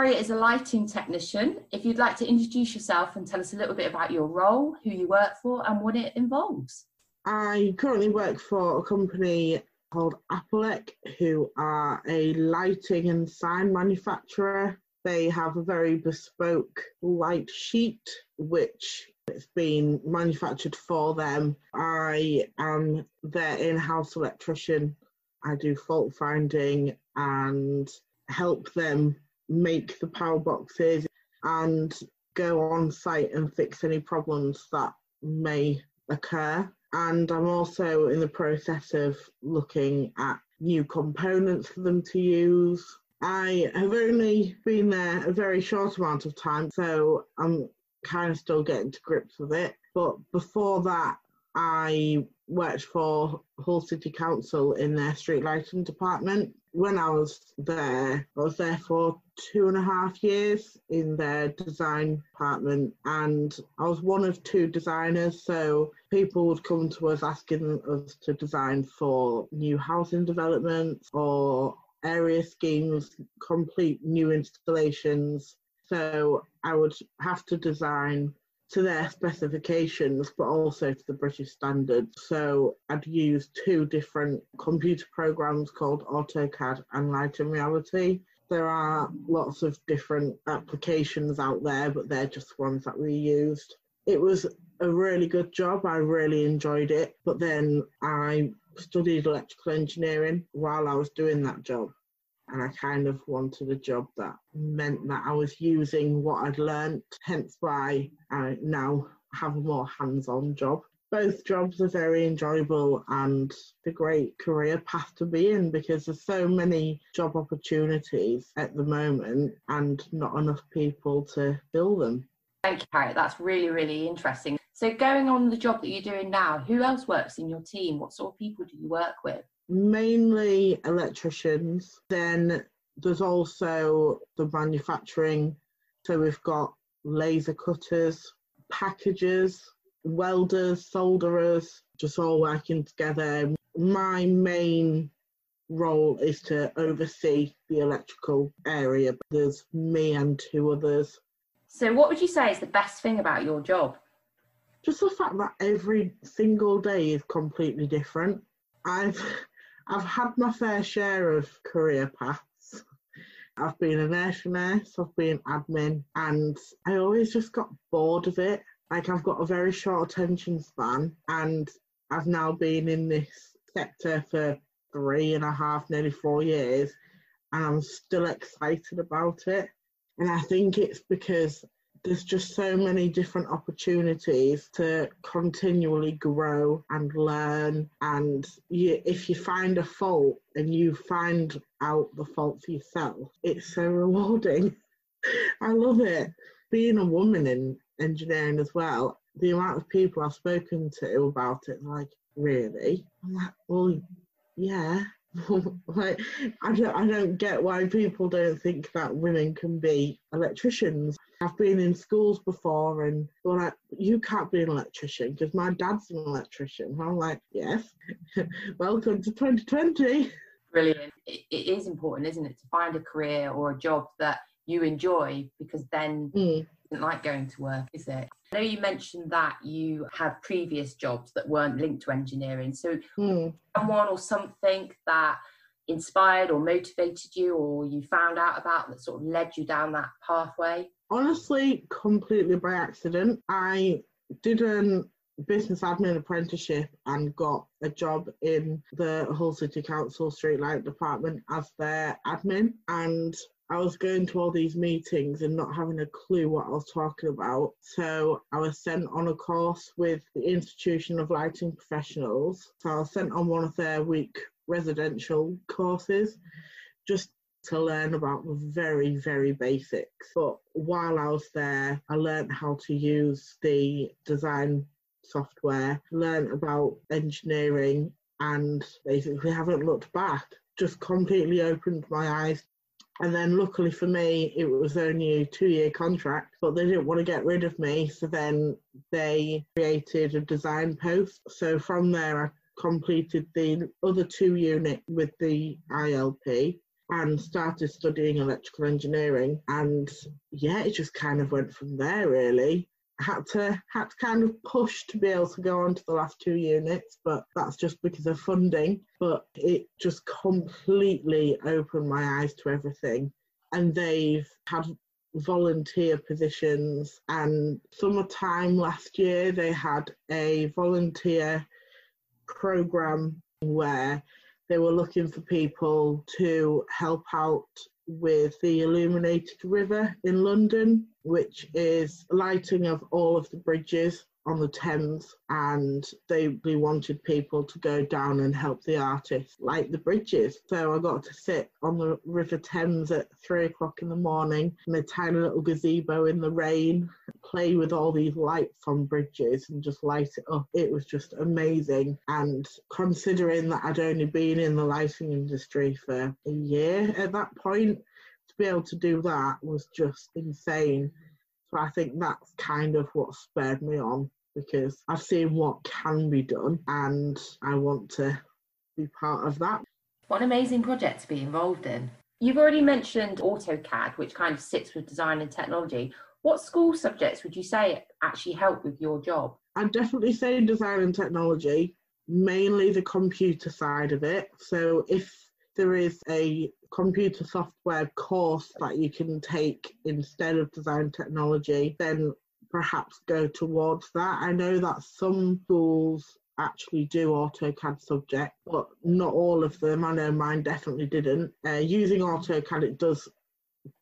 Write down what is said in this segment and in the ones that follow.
Harriet is a lighting technician. If you'd like to introduce yourself and tell us a little bit about your role, who you work for, and what it involves. I currently work for a company called Applelec, who are a lighting and sign manufacturer. They have a very bespoke light sheet, which it's been manufactured for them. I am their in house electrician. I do fault finding and help them make the power boxes and go on site and fix any problems that may occur. And I'm also in the process of looking at new components for them to use. I have only been there a very short amount of time, so I'm kind of still getting to grips with it. But before that, I worked for Hull City Council in their street lighting department. When I was there, I was there for two and a half years in their design department, and I was one of two designers. So people would come to us asking us to design for new housing developments or area schemes, complete new installations. So I would have to design to their specifications, but also to the British standards. So I'd use two different computer programs called AutoCAD and Lighting Reality. There are lots of different applications out there, but they're just ones that we used. It was a really good job. I really enjoyed it. But then I studied electrical engineering while I was doing that job and I kind of wanted a job that meant that I was using what I'd learnt, hence why I now have a more hands on job. Both jobs are very enjoyable and a great career path to be in because there's so many job opportunities at the moment and not enough people to fill them. Thank you, Harriet. That's really, really interesting. So, going on the job that you're doing now, who else works in your team? What sort of people do you work with? Mainly electricians. Then there's also the manufacturing. So we've got laser cutters, packagers, welders, solderers, just all working together. My main role is to oversee the electrical area. There's me and two others. So, what would you say is the best thing about your job? Just the fact that every single day is completely different. I've I've had my fair share of career paths. I've been a nurse, I've been admin, and I always just got bored of it. Like I've got a very short attention span, and I've now been in this sector for three and a half, nearly four years, and I'm still excited about it. And I think it's because there's just so many different opportunities to continually grow and learn. And you, if you find a fault and you find out the fault yourself it's so rewarding. I love it. Being a woman in engineering as well the amount of people i've spoken to about it like really i'm like well yeah like I don't, I don't get why people don't think that women can be electricians. I've been in schools before and they're like, you can't be an electrician because my dad's an electrician. I'm like, yes, welcome to 2020. Brilliant. It, it is important, isn't it, to find a career or a job that you enjoy because then mm. it's like going to work, is it? I know you mentioned that you had previous jobs that weren't linked to engineering. So, mm. someone or something that inspired or motivated you, or you found out about that sort of led you down that pathway? Honestly, completely by accident. I did a business admin apprenticeship and got a job in the Hull City Council Streetlight Department as their admin. And I was going to all these meetings and not having a clue what I was talking about. So I was sent on a course with the Institution of Lighting Professionals. So I was sent on one of their week residential courses just to learn about the very, very basics. But while I was there, I learned how to use the design software, learned about engineering, and basically haven't looked back. Just completely opened my eyes and then luckily for me, it was only a two year contract, but they didn't want to get rid of me. So then they created a design post. So from there, I completed the other two unit with the ILP. and started studying electrical engineering. And yeah, it just kind of went from there really. Had to had to kind of push to be able to go on to the last two units, but that's just because of funding. But it just completely opened my eyes to everything. And they've had volunteer positions and summertime last year they had a volunteer program where they were looking for people to help out with the illuminated river in london which is lighting of all of the bridges on the Thames and they, they wanted people to go down and help the artists light the bridges. So I got to sit on the River Thames at three o'clock in the morning in a tiny little gazebo in the rain, play with all these lights on bridges and just light it up. It was just amazing. And considering that I'd only been in the lighting industry for a year at that point, to be able to do that was just insane. So I think that's kind of what spurred me on because I've seen what can be done and I want to be part of that. What an amazing project to be involved in. You've already mentioned AutoCAD, which kind of sits with design and technology. What school subjects would you say actually help with your job? I'd definitely say design and technology, mainly the computer side of it. So if there is a computer software course that you can take instead of design technology, then perhaps go towards that. I know that some schools actually do AutoCAD subject, but not all of them. I know mine definitely didn't. Uh, using AutoCAD, it does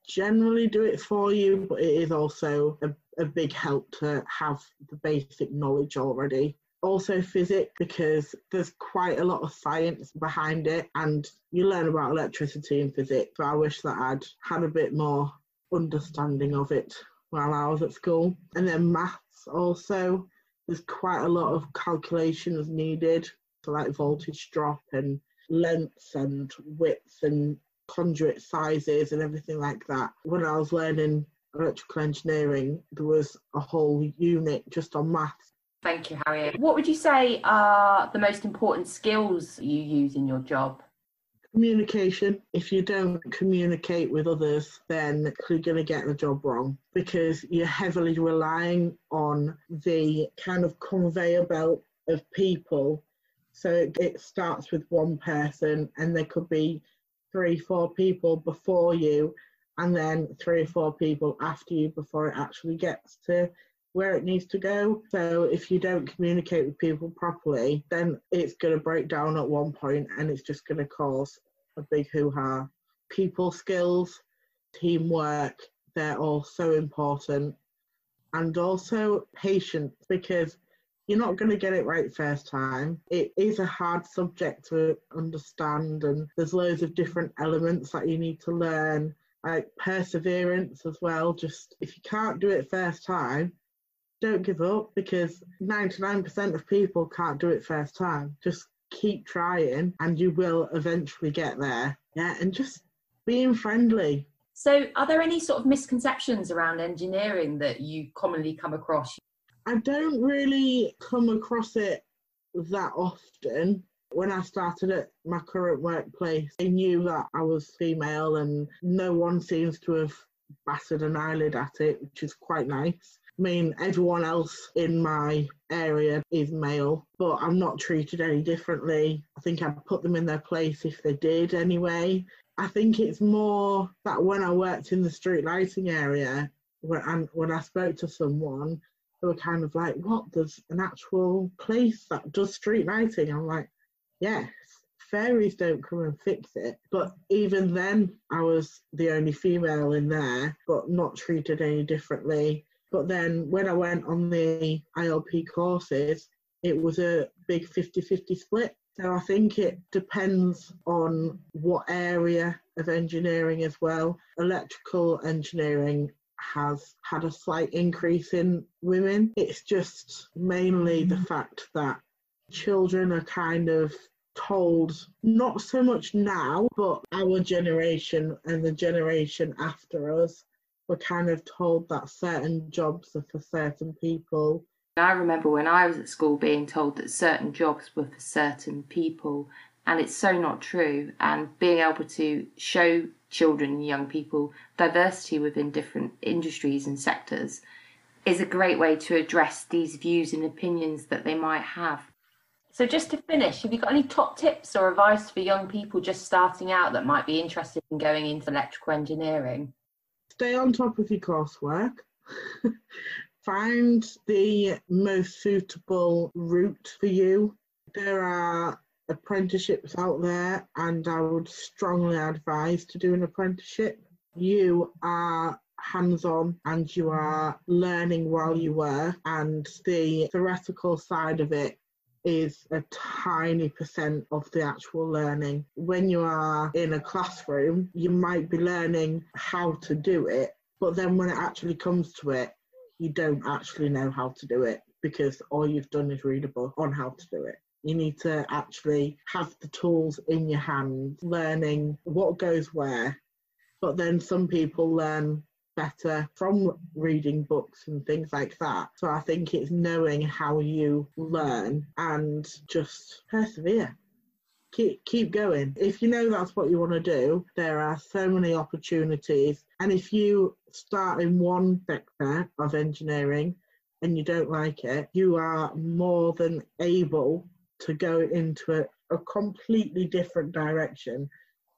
generally do it for you, but it is also a, a big help to have the basic knowledge already also physics because there's quite a lot of science behind it and you learn about electricity and physics. So I wish that I'd had a bit more understanding of it while I was at school. And then maths also, there's quite a lot of calculations needed, so like voltage drop and lengths and widths and conduit sizes and everything like that. When I was learning electrical engineering, there was a whole unit just on maths Thank you, Harriet. What would you say are the most important skills you use in your job? Communication. If you don't communicate with others, then you're going to get the job wrong because you're heavily relying on the kind of conveyor belt of people. So it, it starts with one person, and there could be three, four people before you, and then three or four people after you before it actually gets to where it needs to go. So if you don't communicate with people properly, then it's going to break down at one point and it's just going to cause a big hoo ha. People skills, teamwork, they're all so important. And also patience because you're not going to get it right first time. It is a hard subject to understand, and there's loads of different elements that you need to learn, like perseverance as well. Just if you can't do it first time, don't give up because 99% of people can't do it first time. Just keep trying and you will eventually get there. Yeah, and just being friendly. So, are there any sort of misconceptions around engineering that you commonly come across? I don't really come across it that often. When I started at my current workplace, I knew that I was female and no one seems to have batted an eyelid at it, which is quite nice. I mean, everyone else in my area is male, but I'm not treated any differently. I think I'd put them in their place if they did anyway. I think it's more that when I worked in the street lighting area, when, and when I spoke to someone, they were kind of like, What? There's an actual place that does street lighting? I'm like, Yes, fairies don't come and fix it. But even then, I was the only female in there, but not treated any differently. But then when I went on the ILP courses, it was a big 50 50 split. So I think it depends on what area of engineering as well. Electrical engineering has had a slight increase in women. It's just mainly the mm-hmm. fact that children are kind of told, not so much now, but our generation and the generation after us we're kind of told that certain jobs are for certain people I remember when I was at school being told that certain jobs were for certain people, and it's so not true. And being able to show children and young people diversity within different industries and sectors is a great way to address these views and opinions that they might have. So, just to finish, have you got any top tips or advice for young people just starting out that might be interested in going into electrical engineering? Stay on top of your coursework. Find the most suitable route for you. There are apprenticeships out there, and I would strongly advise to do an apprenticeship. You are hands on and you are learning while you work, and the theoretical side of it is a tiny percent of the actual learning. When you are in a classroom, you might be learning how to do it, but then when it actually comes to it, you don't actually know how to do it because all you've done is read a book on how to do it. You need to actually have the tools in your hand, learning what goes where. But then some people learn better from reading books and things like that. So I think it's knowing how you learn and just persevere. Keep, keep going. If you know that's what you want to do, there are so many opportunities. And if you start in one sector of engineering and you don't like it, you are more than able to go into a, a completely different direction.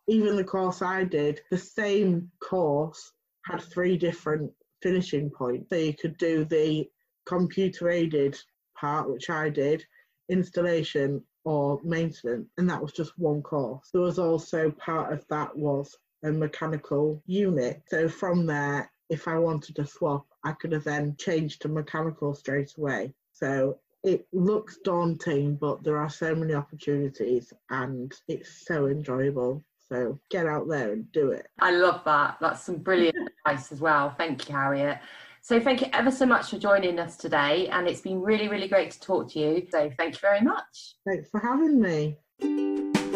Even the course I did, the same course had three different finishing points. So you could do the computer aided part, which I did, installation or maintenance, and that was just one course. There was also part of that was a mechanical unit. So from there, if I wanted to swap, I could have then changed to mechanical straight away. So it looks daunting, but there are so many opportunities and it's so enjoyable. So get out there and do it. I love that. That's some brilliant advice as well. Thank you, Harriet. So thank you ever so much for joining us today. And it's been really, really great to talk to you. So thank you very much. Thanks for having me.